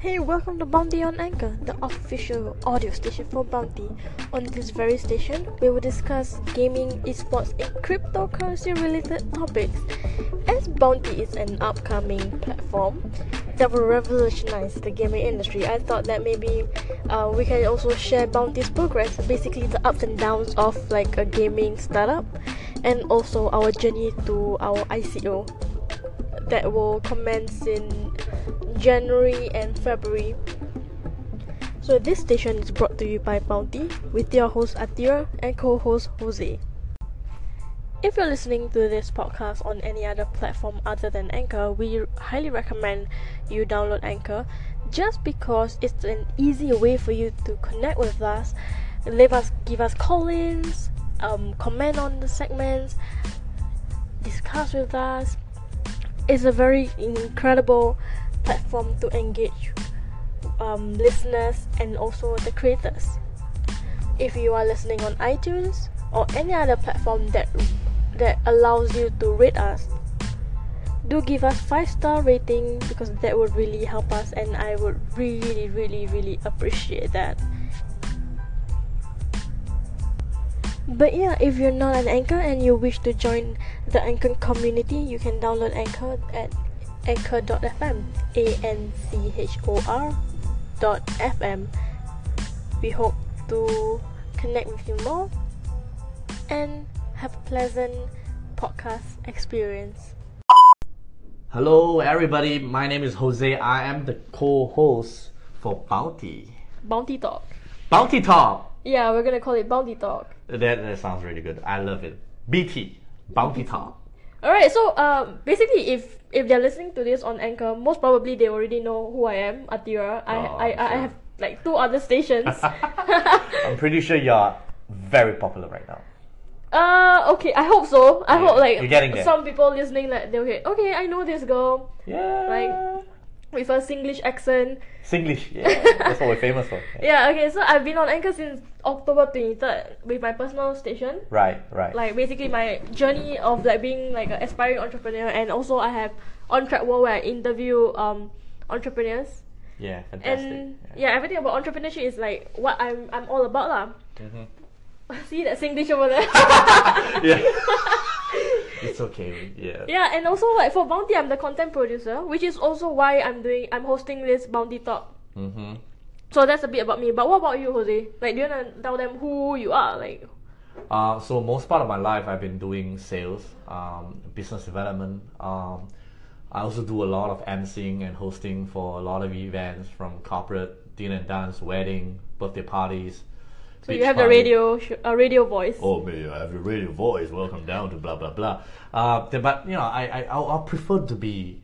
Hey, welcome to Bounty on Anchor, the official audio station for Bounty. On this very station, we will discuss gaming, esports, and cryptocurrency related topics. As Bounty is an upcoming platform that will revolutionize the gaming industry, I thought that maybe uh, we can also share Bounty's progress, basically the ups and downs of like a gaming startup, and also our journey to our ICO that will commence in January and February. So this station is brought to you by Bounty with your host Atira and co-host Jose. If you're listening to this podcast on any other platform other than Anchor, we highly recommend you download Anchor just because it's an easy way for you to connect with us, leave us give us call-ins, um, comment on the segments, discuss with us. It's a very incredible platform to engage um, listeners and also the creators. If you are listening on iTunes or any other platform that that allows you to rate us, do give us five star rating because that would really help us and I would really really really appreciate that. But yeah, if you're not an anchor and you wish to join the anchor community, you can download Anchor at anchor.fm a-n-c-h-o-r dot fm we hope to connect with you more and have a pleasant podcast experience Hello, everybody. My name is Jose. I am the co-host for Bounty. bounty talk Bounty Talk. yeah we're gonna call it bounty talk That, that sounds really good. I love it. BT. Bounty all right so um basically if if they're listening to this on anchor most probably they already know who i am atira i Oh, I, I sure. have like two other stations I'm pretty sure you're very popular right now. uh okay i hope so i Yeah, hope like you're getting some people listening like they'll hear okay i know this girl Yeah. Like- with a singlish accent Singlish. Yeah. That's what we're famous for. Yeah, okay, so I've been on Anchor since October 23rd with my personal station. Right. Right. Like basically my journey of like being like an aspiring entrepreneur and also I have on track world where I interview um entrepreneurs. yeah. Fantastic. And yeah. everything about entrepreneurship is like what I'm I'm all about lah. Mhm. See that Singlish over there? yeah. It's okay. Yeah. yeah, and also like for Bounty I'm the content producer, which is also why I'm doing I'm hosting this Bounty Talk. Mm-hmm. So that's a bit about me. But what about you, Jose? Like do you wanna tell them who you are? Like Uh, so most part of my life I've been doing sales, um, business development. Um, I also do a lot of emceeing and hosting for a lot of events from corporate, dinner and dance, wedding, birthday parties. So you have the radio, sh- uh, radio voice. Oh, me, I have a radio voice. Welcome down to blah blah blah. Uh, but you know, I I I'll prefer to be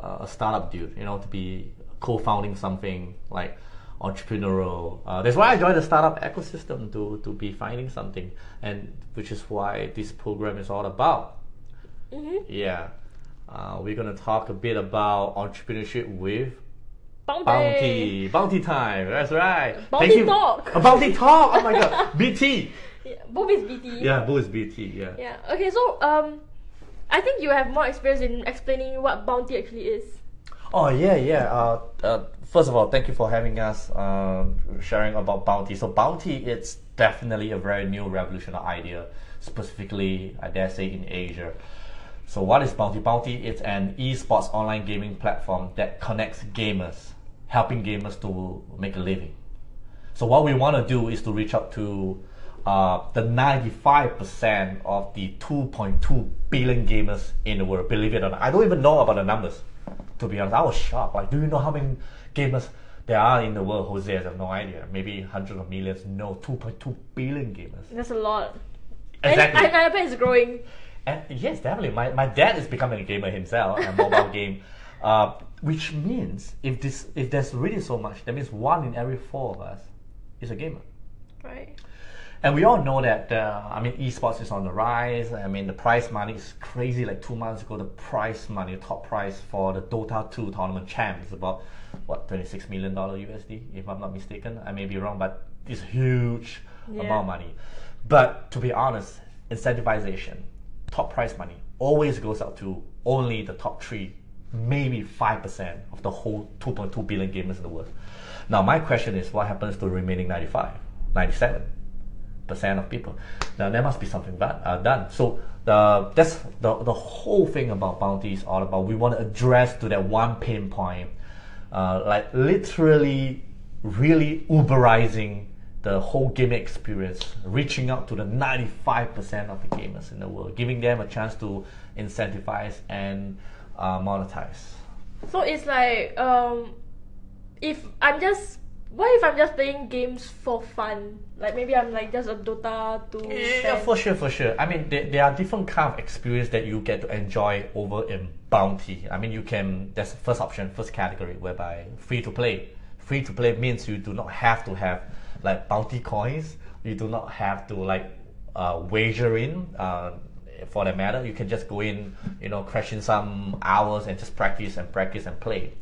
uh, a startup dude. You know, to be co-founding something like entrepreneurial. Uh, that's why I joined the startup ecosystem to to be finding something, and which is why this program is all about. Mm-hmm. Yeah, uh, we're gonna talk a bit about entrepreneurship with Bounty. bounty, bounty time. That's right. Bounty Thank talk. A bounty talk. Oh my god, BT. Yeah, both is BT. Yeah, both is BT. Yeah. Yeah. Okay, so um, I think you have more experience in explaining what bounty actually is. Oh yeah, yeah. Uh, uh, first of all, thank you for having us um, sharing about bounty. So bounty, it's definitely a very new revolutionary idea, specifically I dare say in Asia. So what is bounty? Bounty it's an esports online gaming platform that connects gamers, helping gamers to make a living. So what we want to do is to reach out to uh, the 95% of the 2.2 billion gamers in the world. Believe it or not, I don't even know about the numbers. To be honest, I was shocked. Like, do you know how many gamers there are in the world? Jose, I have no idea. Maybe hundreds of millions. No, 2.2 billion gamers. That's a lot. Exactly. And, and I bet it's growing. And yes, definitely. My, my dad is becoming a gamer himself, a mobile game. Uh, which means if this if there's really so much, that means one in every four of us is a gamer. Right. And we all know that uh, I mean esports is on the rise. I mean the prize money is crazy. Like two months ago, the prize money, top prize for the Dota 2 tournament champ is about what 26 million dollar USD, if I'm not mistaken. I may be wrong, but it's huge Yeah. amount of money. But to be honest, incentivization, top prize money always goes out to only the top three maybe 5% of the whole 2.2 billion gamers in the world. Now, my question is what happens to the remaining 95, 97? percent of people. Now there must be something bad, uh, done. So the that's the the whole thing about bounty is all about. We want to address to that one pain point, uh, like literally, really Uberizing the whole gaming experience, reaching out to the ninety five percent of the gamers in the world, giving them a chance to incentivize and uh, monetize. So it's like um, if I'm just what if I'm just playing games for fun? Like maybe I'm like just a Dota 2 Yeah, for sure, for sure. I mean, there, there are different kind of experience that you get to enjoy over in Bounty. I mean, you can. That's the first option, first category, whereby free to play. Free to play means you do not have to have like Bounty coins. You do not have to like uh, wager in. Uh, for that matter, you can just go in, you know, crash in some hours and just practice and practice and play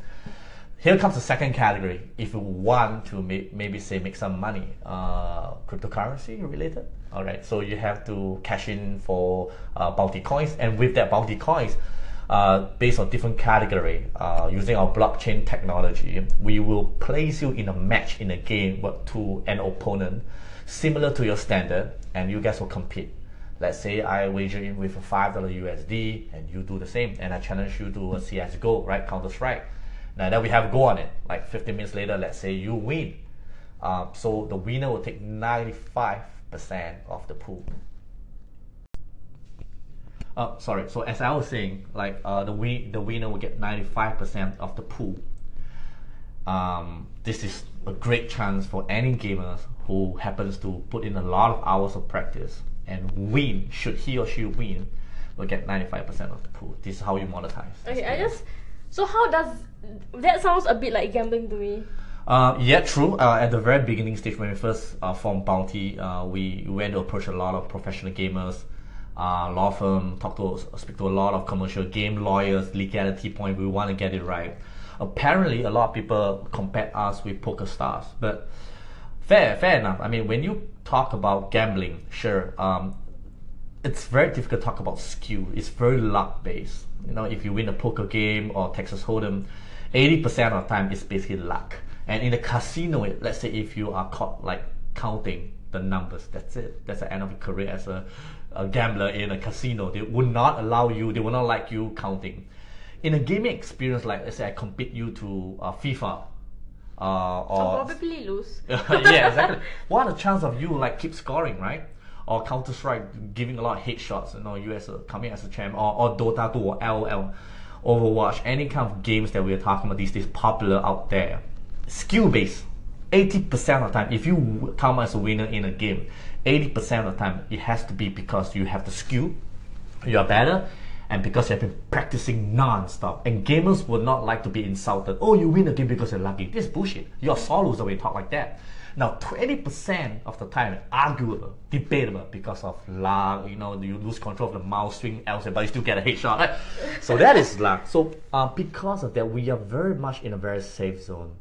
here comes the second category. If you want to may, maybe say make some money, uh, cryptocurrency related. All right, so you have to cash in for uh, bounty coins, and with that bounty coins, uh, based on different category, uh, using our blockchain technology, we will place you in a match in a game to an opponent similar to your standard, and you guys will compete. Let's say I wager in with a five dollar USD, and you do the same, and I challenge you to a CS:GO, right, Counter Strike now that we have go on it, like 15 minutes later, let's say you win. Um, so the winner will take 95% of the pool. Oh, sorry. So as I was saying, like uh, the win- the winner will get 95% of the pool. Um, this is a great chance for any gamers who happens to put in a lot of hours of practice and win. Should he or she win, will get 95% of the pool. This is how you monetize. Okay, I just so how does that sounds a bit like gambling to me. Uh, yeah, true. Uh, at the very beginning stage, when we first uh, formed Bounty, uh, we went to approach a lot of professional gamers, uh, law firm, talk to, speak to a lot of commercial game lawyers, legality point. We want to get it right. Apparently, a lot of people compare us with PokerStars, but fair, fair enough. I mean, when you talk about gambling, sure, um, it's very difficult to talk about skill. It's very luck based. You know, if you win a poker game or Texas Hold'em, 80% of the time it's basically luck. And in the casino, let's say if you are caught like counting the numbers, that's it. That's the end of your career as a, a gambler in a casino. They would not allow you, they would not like you counting. In a gaming experience, like let's say I compete you to uh, FIFA, uh, or I'll probably lose. yeah, exactly. What are the chance of you like keep scoring, right? Or Counter Strike giving a lot of headshots, you know, you as a coming as a champ, or, or Dota 2 or LOL, Overwatch, any kind of games that we're talking about these days popular out there. Skill based. 80% of the time, if you come as a winner in a game, 80% of the time it has to be because you have the skill, you are better, and because you have been practicing non-stop. And gamers would not like to be insulted. Oh, you win a game because you're lucky. This is bullshit. You're a sore loser you talk like that. Now, 20% of the time, arguable, debatable because of luck, you know, you lose control of the mouse swing elsewhere, but you still get a headshot. Right? so that is luck. So uh, because of that, we are very much in a very safe zone.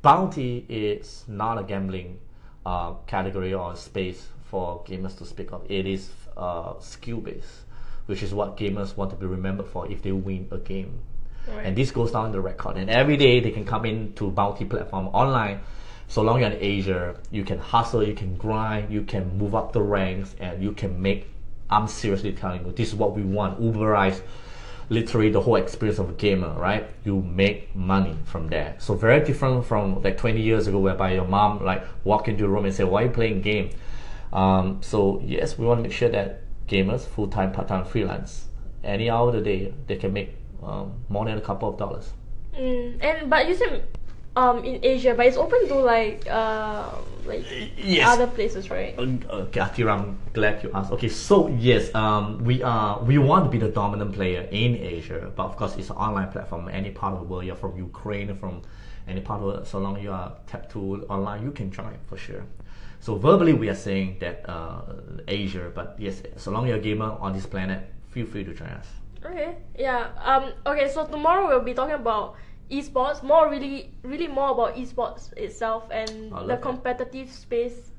Bounty is not a gambling uh, category or space for gamers to speak of. It is uh, skill based, which is what gamers want to be remembered for if they win a game. Right. And this goes down the record. And every day they can come into Bounty platform online so long you're in Asia, you can hustle, you can grind, you can move up the ranks, and you can make. I'm seriously telling you, this is what we want. Uberize literally the whole experience of a gamer, right? You make money from there. So very different from like 20 years ago, whereby your mom like walk into a room and say, "Why are you playing game?" Um, so yes, we want to make sure that gamers, full time, part time, freelance, any hour of the day, they can make um, more than a couple of dollars. Mm, and but you said um in Asia, but it's open to like uh like Yes. other places, right? Uh, Okay, Akira, I'm glad you asked. Okay, so yes, um, we are we want to be the dominant player in Asia, but of course it's an online platform. Any part of the world, you're from Ukraine, from any part of the world, so long you are tapped to online, you can join for sure. So verbally, we are saying that uh, Asia, but yes, so long you're a gamer on this planet, feel free to join us. Okay. Yeah. Um. Okay. So tomorrow we'll be talking about esports, more really, really more about esports itself and the that. competitive space.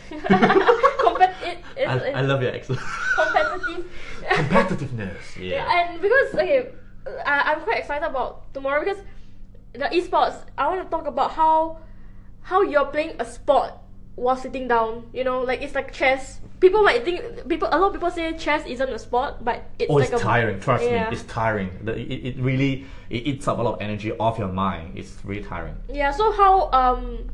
Compet- it, it's, I, it's I love your accent. competitive. Competitiveness, yeah. Yeah, and because okay, I, I'm quite excited about tomorrow because the esports. I want to talk about how how you're playing a sport while sitting down. You know, like it's like chess. People might think people. A lot of people say chess isn't a sport, but it's Oh, like it's a tiring. Trust yeah. me, it's tiring. The, it, it really it eats up a lot of energy off your mind. It's really tiring. Yeah, so how um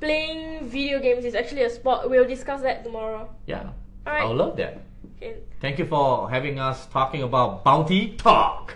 playing video games is actually a sport. We'll discuss that tomorrow. Yeah, Alright. I would love that. Okay. Thank you for having us talking about Bounty Talk.